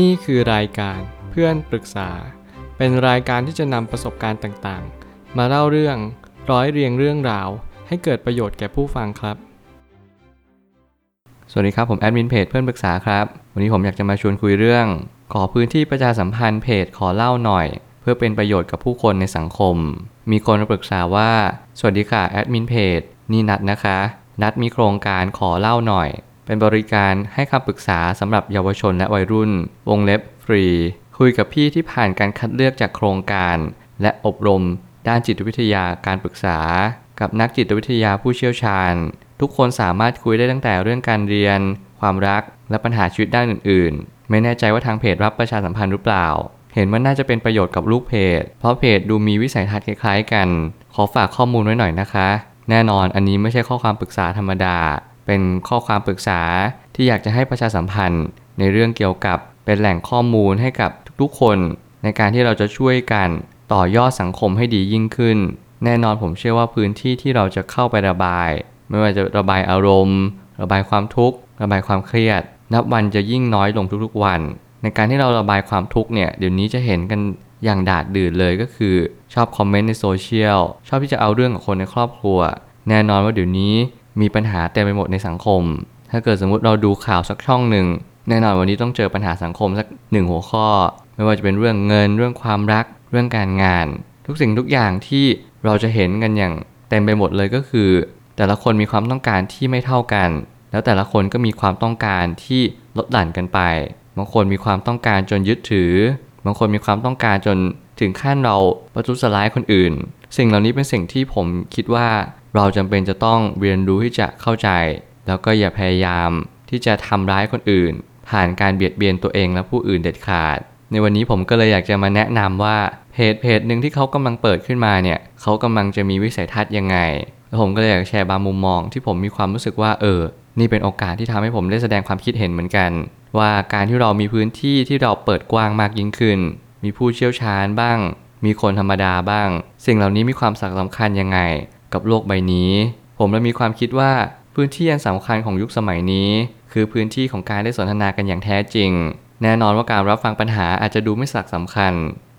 นี่คือรายการเพื่อนปรึกษา เป็นรายการที่จะนำประสบการณ์ต่างๆ มาเล่าเรื่องร้อยเรียงเรื่องราว ให้เกิดประโยชน์แก่ผู้ฟังครับ สวัสดีครับผมแอดมินเพจเพื่อนปรึกษาครับ วันนี้ผมอยากจะมาชวนคุยเรื่อง ขอพื้นที่ประชาสัมพันธ์เพจขอเล่าหน่อย เพื่อเป็นประโยชน์กับผู้คนในสังคม มีคนมาปรึกษาว่า สวัสดีค่ะแอดมินเพจนี่นัดนะคะ นัดมีโครงการขอเล่าหน่อย เป็นบริการให้คำปรึกษาสำหรับเยาวชนและวัยรุ่น วงเล็บฟรี คุยกับพี่ที่ผ่านการคัดเลือกจากโครงการ และอบรม ด้านจิตวิทยาการปรึกษา กับนักจิตวิทยาผู้เชี่ยวชาญ ทุกคนสามารถคุยได้ตั้งแต่เรื่องการเรียน ความรัก และปัญหาชีวิตด้านอื่น ๆ ไม่แน่ใจว่าทางเพจรับประชาสัมพันธ์หรือเปล่า เห็นว่าน่าจะเป็นประโยชน์กับลูกเพจ เพราะเพจดูมีวิสัยทัศน์คล้ายๆ กัน ขอฝากข้อมูลไว้หน่อยนะคะ แน่นอนอันนี้ไม่ใช่ข้อความปรึกษาธรรมดา เป็นข้อความปรึกษาที่อยากจะให้ประชาสัมพันธ์ ในเรื่องเกี่ยวกับเป็นแหล่งข้อมูลให้กับทุกๆคน ในการที่เราจะช่วยกันต่อยอดสังคมให้ดียิ่งขึ้น แน่นอนผมเชื่อว่าพื้นที่ที่เราจะเข้าไประบาย ไม่ว่าจะระบายอารมณ์ ระบายความทุกข์ ระบายความเครียด นับวันจะยิ่งน้อยลงทุกๆวัน ในการที่เราระบายความทุกข์เนี่ยเดี๋ยวนี้จะเห็นกันอย่างดาดดื่นเลยก็คือ ชอบคอมเมนต์ในโซเชียลชอบที่จะเอาเรื่องของคนในครอบครัว แน่นอนว่าเดี๋ยวนี้ มีปัญหาเต็มไปหมดในสังคม ถ้าเกิดสมมุติเราดูข่าวสักช่องหนึ่งแน่นอนวันนี้ต้องเจอปัญหาสังคมสักหนึ่งหัวข้อ ไม่ว่าจะเป็นเรื่องเงินเรื่องความรัก เรื่องการงาน ทุกสิ่งทุกอย่างที่เราจะเห็นกันอย่างเต็มไปหมดเลยก็คือ แต่ละคนมีความต้องการที่ไม่เท่ากัน แล้วแต่ละคนก็มีความต้องการที่ลดหลั่นกันไป บางคนมีความต้องการจนยึดถือ บางคนมีความต้องการจนถึงขั้นเราประทุษร้ายคนอื่น สิ่งเหล่านี้เป็นสิ่งที่ผมคิดว่า เราจำเป็นจะต้องเรียนรู้ที่จะเข้าใจ แล้วก็อย่าพยายามที่จะทำร้ายคนอื่น ผ่านการเบียดเบียนตัวเองและผู้อื่นเด็ดขาด ในวันนี้ผมก็เลยอยากจะมาแนะนำว่าเพจเพจหนึ่งที่เขากำลังเปิดขึ้นมาเนี่ยเขากำลังจะมีวิสัยทัศน์ยังไงแล้วผมก็เลยอยากแชร์บางมุมมองที่ผมมีความรู้สึกว่าเออ นี่เป็นโอกาสที่ทำให้ผมได้แสดงความคิดเห็นเหมือนกัน ว่าการที่เรามีพื้นที่ที่เราเปิดกว้างมากยิ่งขึ้น มีผู้เชี่ยวชาญบ้าง มีคนธรรมดาบ้าง สิ่งเหล่านี้มีความสำคัญยังไง กับโลกใบนี้ ผมเลยมีความคิดว่าพื้นที่อันสำคัญของยุคสมัยนี้ คือพื้นที่ของการได้สนทนากันอย่างแท้จริง แน่นอนว่าการรับฟังปัญหาอาจจะดูไม่สักสำคัญ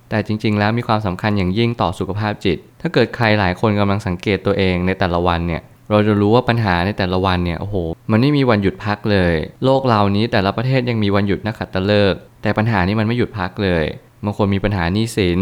แต่จริง ๆ แล้วมีความสำคัญอย่างยิ่งต่อสุขภาพจิต ถ้าเกิดใครหลายคนกำลังสังเกตตัวเองในแต่ละวันเนี่ยเราจะรู้ว่าปัญหาในแต่ละวันเนี่ยโอ้โห มันไม่มีวันหยุดพักเลย โลกเรานี้แต่ละประเทศยังมีวันหยุดนักขัตฤกษ์แต่ปัญหานี้มันไม่หยุดพักเลยบางคนมีปัญหาหนี้สิน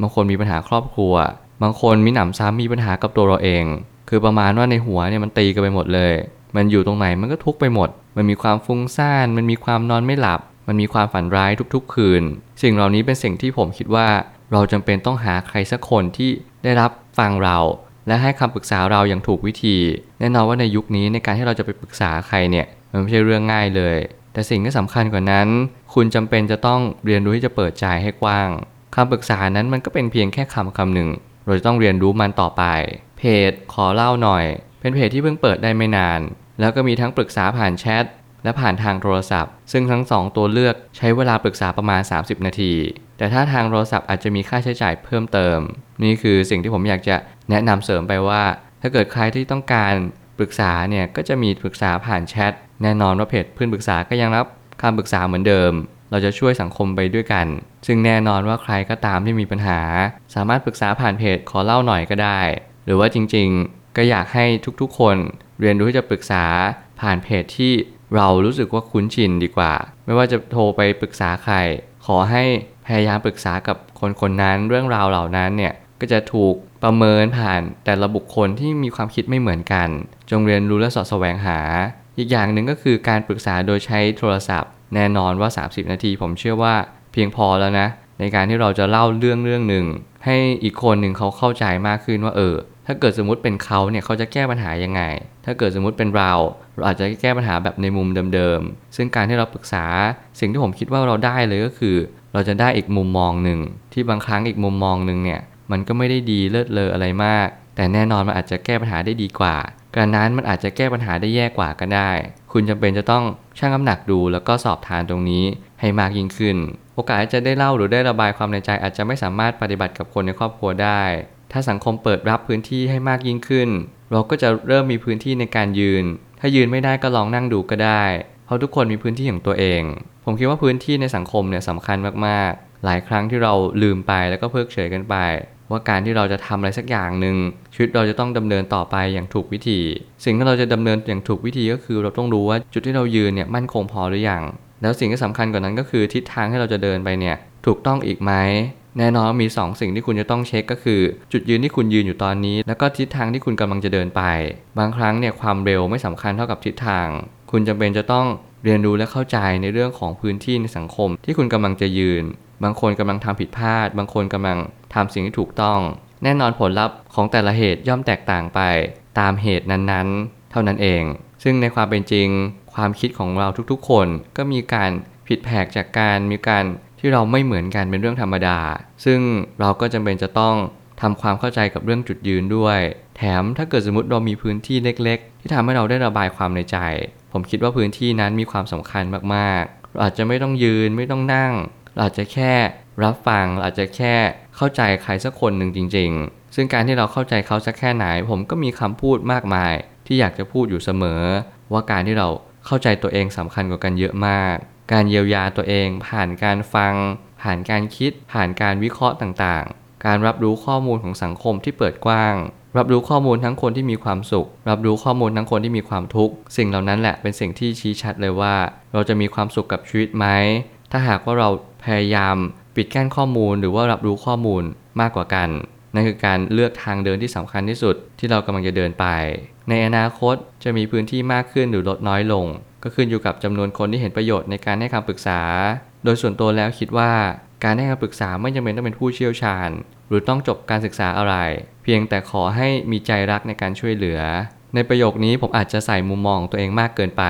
บางคนมีปัญหาครอบครัว บางคนมีหนำซ้ำมีปัญหากับตัวเราเอง คือประมาณว่าในหัวเนี่ยมันตีกันไปหมดเลย มันอยู่ตรงไหนมันก็ทุกไปหมด มันมีความฟุ้งซ่าน มันมีความนอนไม่หลับ มันมีความฝันร้ายทุกๆ คืน สิ่งเหล่านี้เป็นสิ่งที่ผมคิดว่า เราจำเป็นต้องหาใครสักคนที่ได้รับฟังเรา และให้คำปรึกษาเราอย่างถูกวิธี แน่นอนว่าในยุคนี้ในการที่เราจะไปปรึกษาใครเนี่ยมันไม่ใช่เรื่องง่ายเลย แต่สิ่งที่สำคัญกว่านั้น คุณจำเป็นจะต้องเรียนรู้ที่จะเปิดใจให้กว้างคำปรึกษานั้นมันก็เป็นเพียงแค่คำคำหนึ่ง เราจะต้องเรียนรู้มันต่อไป เพจขอเล่าหน่อย เป็นเพจที่เพิ่งเปิดได้ไม่นาน แล้วก็มีทั้งปรึกษาผ่านแชทและผ่านทางโทรศัพท์ ซึ่งทั้ง 2 ตัวเลือกใช้เวลาปรึกษาประมาณ 30 นาที แต่ถ้าทางโทรศัพท์อาจจะมีค่าใช้จ่ายเพิ่มเติม นี่คือสิ่งที่ผมอยากจะแนะนำเสริมไปว่า ถ้าเกิดใครที่ต้องการปรึกษาเนี่ยก็จะมีปรึกษาผ่านแชทแน่นอนว่าเพจเพื่อนปรึกษาก็ยังรับคำปรึกษาเหมือนเดิม เราจะช่วยสังคมไปด้วยกัน ซึ่งแน่นอนว่าใครก็ตามที่มีปัญหา สามารถปรึกษาผ่านเพจขอเล่าหน่อยก็ได้ หรือว่าจริงๆ ก็อยากให้ทุกๆ คนเรียนรู้ที่จะปรึกษาผ่านเพจที่เรารู้สึกว่าคุ้นชินดีกว่า ไม่ว่าจะโทรไปปรึกษาใคร ขอให้พยายามปรึกษากับคนคนนั้นเรื่องราวเหล่านั้นเนี่ยก็จะถูกประเมินผ่านแต่ละบุคคลที่มีความคิดไม่เหมือนกัน จงเรียนรู้และสอดแสวงหา อีกอย่างหนึ่งก็คือการปรึกษาโดยใช้โทรศัพท์ แน่นอนว่า 30 นาที ผมเชื่อว่าเพียงพอแล้วนะ ในการที่เราจะเล่าเรื่องเรื่องหนึ่ง ให้อีกคนหนึ่งเขาเข้าใจมากขึ้นว่าเออ ถ้าเกิดสมมติเป็นเขาเนี่ยเขาจะแก้ปัญหายังไง ถ้าเกิดสมมติเป็นเราเราอาจจะแก้ปัญหาแบบในมุมเดิมๆ ซึ่งการที่เราปรึกษาสิ่งที่ผมคิดว่าเราได้เลยก็คือ เราจะได้อีกมุมมองหนึ่งที่บางครั้งอีกมุมมองหนึ่งเนี่ยมันก็ไม่ได้ดีเลิศเลออะไรมาก แต่แน่นอนมันอาจจะแก้ปัญหาได้ดีกว่าการนั้นมันอาจจะแก้ปัญหาได้แย่กว่าก็ได้ คุณจำเป็นจะต้องชั่งน้ำหนักดู แล้วก็สอบทานตรงนี้ให้มากยิ่งขึ้น โอกาสจะได้เล่าหรือได้ระบายความในใจอาจจะไม่สามารถปฏิบัติกับคนในครอบครัวได้ ถ้าสังคมเปิดรับพื้นที่ให้มากยิ่งขึ้น เราก็จะเริ่มมีพื้นที่ในการยืน ถ้ายืนไม่ได้ก็ลองนั่งดูก็ได้ เพราะทุกคนมีพื้นที่ของตัวเอง ผมคิดว่าพื้นที่ในสังคมเนี่ยสำคัญมากๆ หลายครั้งที่เราลืมไปแล้วก็เพิกเฉยกันไป ว่าการที่เราจะทำอะไรสักอย่างหนึ่งชีวิตเราจะต้องดำเนินต่อไปอย่างถูกวิธี สิ่งที่เราจะดำเนินอย่างถูกวิธีก็คือ เราต้องรู้ว่าจุดที่เรายืนเนี่ยมั่นคงพอหรือยังแล้วสิ่งที่สำคัญกว่านั้นก็คือทิศทางที่เราจะเดินไปเนี่ยถูกต้องอีกไหมแน่นอนมี 2 สิ่งที่คุณจะต้องเช็คก็คือ จุดยืนที่คุณยืนอยู่ตอนนี้ แล้วก็ทิศทางที่คุณกำลังจะเดินไป บางครั้งเนี่ยความเร็วไม่สำคัญเท่ากับทิศทาง คุณจำเป็นจะต้องเรียนรู้และเข้าใจในเรื่องของพื้นที่ในสังคมที่คุณกำลังจะยืน บางคนกำลังทำผิดพลาด บางคนกำลังทำสิ่งที่ถูกต้อง แน่นอนผลลัพธ์ของแต่ละเหตุย่อมแตกต่างไป ตามเหตุนั้นๆ เท่านั้นเอง ซึ่งในความเป็นจริง ความคิดของเราทุกๆ คนก็มีการผิดแผกจากการมีการที่เราไม่เหมือนกันเป็นเรื่องธรรมดา ซึ่งเราก็จำเป็นจะต้องทำความเข้าใจกับเรื่องจุดยืนด้วย แถมถ้าเกิดสมมติเรามีพื้นที่เล็ก ๆ ที่ทำให้เราได้ระบายความในใจ ผมคิดว่าพื้นที่นั้นมีความสำคัญมากๆเราอาจจะไม่ต้องยืนไม่ต้องนั่ง เราอาจจะแค่รับฟังเราอาจจะแค่เข้าใจใครสักคนหนึ่งจริง ๆ ซึ่งการที่เราเข้าใจเขาสักแค่ไหน ผมก็มีคำพูดมากมาย ที่อยากจะพูดอยู่เสมอ ว่าการที่เราเข้าใจตัวเองสำคัญกว่ากันเยอะมาก การเยียวยาตัวเอง ผ่านการฟัง ผ่านการคิด ผ่านการวิเคราะห์ต่างๆ การรับรู้ข้อมูลของสังคมที่เปิดกว้าง รับรู้ข้อมูลทั้งคนที่มีความสุข รับรู้ข้อมูลทั้งคนที่มีความทุกข์ สิ่งเหล่านั้นแหละเป็นสิ่งที่ชี้ชัดเลยว่า เราจะมีความสุขกับชีวิตไหม ถ้าหากว่าเราพยายามปิดกั้นข้อมูลหรือว่ารับรู้ข้อมูลมากกว่ากัน นั่นคือการเลือกทางเดินที่สำคัญที่สุดที่เรากำลังจะเดินไป ในอนาคตจะมีพื้นที่มากขึ้นหรือลดน้อยลง ก็ขึ้นอยู่กับจำนวนคนที่เห็นประโยชน์ในการให้คำปรึกษา โดยส่วนตัวแล้วคิดว่าการให้คำปรึกษาไม่จำเป็นต้องเป็นผู้เชี่ยวชาญ หรือต้องจบการศึกษาอะไร เพียงแต่ขอให้มีใจรักในการช่วยเหลือ ในประโยคนี้ผมอาจจะใส่มุมมองตัวเองมากเกินไป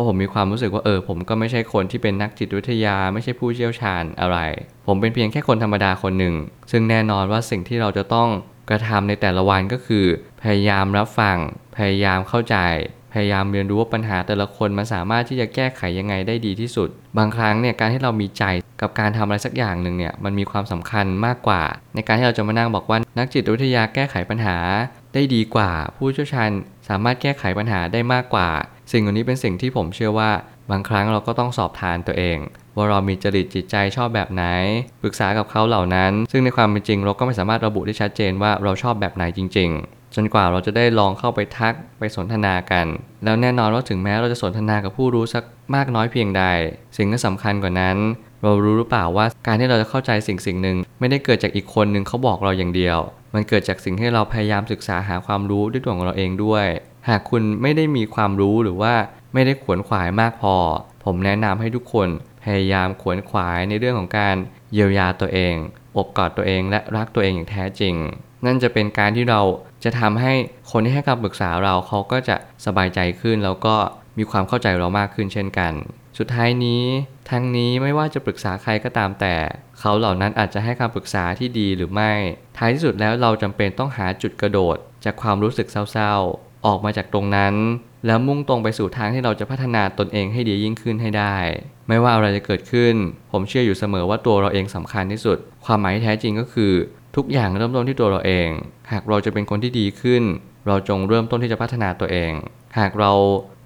ราะผมมีความรู้สึกว่าเออผมก็ไม่ใช่คนที่เป็นนักจิตวิทยา ไม่ใช่ผู้เชี่ยวชาญอะไร ผมเป็นเพียงแค่คนธรรมดาคนหนึ่ง ซึ่งแน่นอนว่าสิ่งที่เราจะต้องกระทำในแต่ละวันก็คือ พยายามรับฟัง พยายามเข้าใจ พยายามเรียนรู้ว่าปัญหาแต่ละคนมันสามารถที่จะแก้ไขยังไงได้ดีที่สุด บางครั้งเนี่ยการที่เรามีใจกับการทำอะไรสักอย่างหนึ่งเนี่ยมันมีความสำคัญมากกว่า ในการที่เราจะมานั่งบอกว่านักจิตวิทยาแก้ไขปัญหาได้ดีกว่า ผู้เชี่ยวชาญสามารถแก้ไขปัญหาได้มากกว่า สิ่งเหล่านี้เป็นสิ่งที่ผมเชื่อว่าบางครั้งเราก็ต้องสอบทานตัวเอง ว่าเรามีจริตจิตใจชอบแบบไหน ปรึกษากับเขาเหล่านั้น ซึ่งในความเป็นจริงเราก็ไม่สามารถระบุได้ชัดเจนว่าเราชอบแบบไหนจริง ๆ จนกว่าเราจะได้ลองเข้าไปทักไปสนทนากัน แล้วแน่นอนว่าถึงแม้เราจะสนทนากับผู้รู้สักมากน้อยเพียงใด สิ่งที่สำคัญกว่านั้น เรารู้หรือเปล่าว่าการที่เราจะเข้าใจสิ่งสิ่งหนึ่งไม่ได้เกิดจากอีกคนหนึ่งเขาบอกเราอย่างเดียว มันเกิดจากสิ่งที่เราพยายามศึกษาหาความรู้ด้วยตัวของเราเองด้วย หากคุณไม่ได้มีความรู้หรือว่าไม่ได้ขวนขวายมากพอ ผมแนะนำให้ทุกคนพยายามขวนขวายในเรื่องของการเยียวยาตัวเอง อบกอดตัวเองและรักตัวเองอย่างแท้จริง นั่นจะเป็นการที่เราจะทำให้คนที่ให้คำปรึกษาเราเขาก็จะสบายใจขึ้น แล้วก็มีความเข้าใจเรามากขึ้นเช่นกัน สุดท้ายนี้ ทั้งนี้ไม่ว่าจะปรึกษาใครก็ตามแต่ เขาเหล่านั้นอาจจะให้คำปรึกษาที่ดีหรือไม่ ท้ายที่สุดแล้วเราจำเป็นต้องหาจุดกระโดด จากความรู้สึกเศร้า ออกมาจากตรงนั้น แล้วมุ่งตรงไปสู่ทางที่เราจะพัฒนาตนเองให้ดียิ่งขึ้นให้ได้ ไม่ว่าอะไรจะเกิดขึ้น ผมเชื่ออยู่เสมอว่าตัวเราเองสำคัญที่สุด ความหมายที่แท้จริงก็คือ ทุกอย่างเริ่มต้นที่ตัวเราเอง หากเราจะเป็นคนที่ดีขึ้น เราจงเริ่มต้นที่จะพัฒนาตัวเอง หากเรา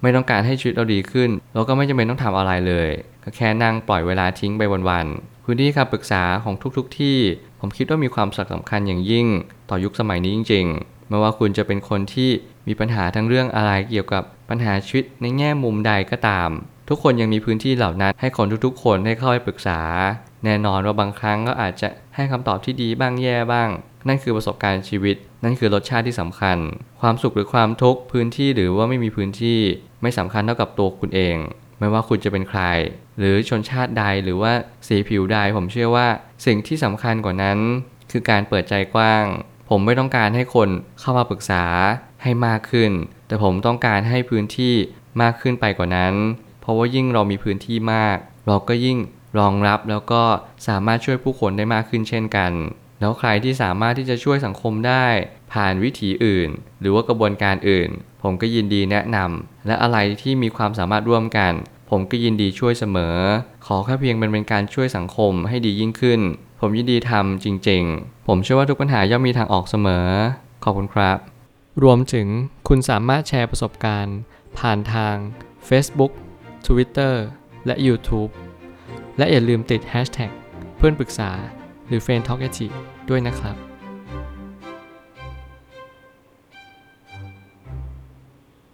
ไม่ต้องการให้ชีวิตเราดีขึ้น เราก็ไม่จำเป็นต้องทำอะไรเลย ก็แค่นั่งปล่อยเวลาทิ้งไปวันๆพื้นที่คำปรึกษาของทุกๆทที่ ผมคิดว่ามีความสำคัญอย่างยิ่ง ต่อยุคสมัยนี้จริง ๆ ไม่ว่าคุณจะเป็นคนที่มีปัญหาทั้งเรื่องอะไรเกี่ยวกับปัญหาชีวิตในแง่มุมใดก็ตาม ทุกคนยังมีพื้นที่เหล่านั้น ให้คนทุกๆ คนได้เข้าไปปรึกษา แน่นอนว่าบางครั้งก็อาจจะให้คำตอบที่ดีบ้างแย่บ้าง นั่นคือประสบการณ์ชีวิต นั่นคือรสชาติที่สำคัญ ความสุขหรือความทุกข์พื้นที่หรือว่าไม่มีพื้นที่ไม่สำคัญเท่ากับตัวคุณเอง ไม่ว่าคุณจะเป็นใคร หรือชนชาติใดหรือว่าสีผิวใดผมเชื่อว่า สิ่งที่สำคัญกว่านั้น คือการเปิดใจกว้าง ผมไม่ต้องการให้คนเข้ามาปรึกษาให้มากขึ้น แต่ผมต้องการให้พื้นที่มากขึ้นไปกว่านั้น เพราะว่ายิ่งเรามีพื้นที่มาก เราก็ยิ่งรองรับแล้วก็สามารถช่วยผู้คนได้มากขึ้นเช่นกัน แล้วใครที่สามารถที่จะช่วยสังคมได้ ผ่านวิถีอื่น หรือว่ากระบวนการอื่น ผมก็ยินดีแนะนำและอะไรที่มีความสามารถร่วมกัน ผมก็ยินดีช่วยเสมอ ขอแค่เพียงเป็นเป็นการช่วยสังคมให้ดียิ่งขึ้น ผมยินดีทำจริงๆ ผมเชื่อว่าทุกปัญหาย่อมมีทางออกเสมอ ขอบคุณครับ รวมถึงคุณสามารถแชร์ประสบการณ์ ผ่านทาง Facebook Twitter และ YouTube และอย่าลืมติด hashtag เพื่อนปรึกษาหรือ f r ร e n d t a l k a ด้วยนะครับ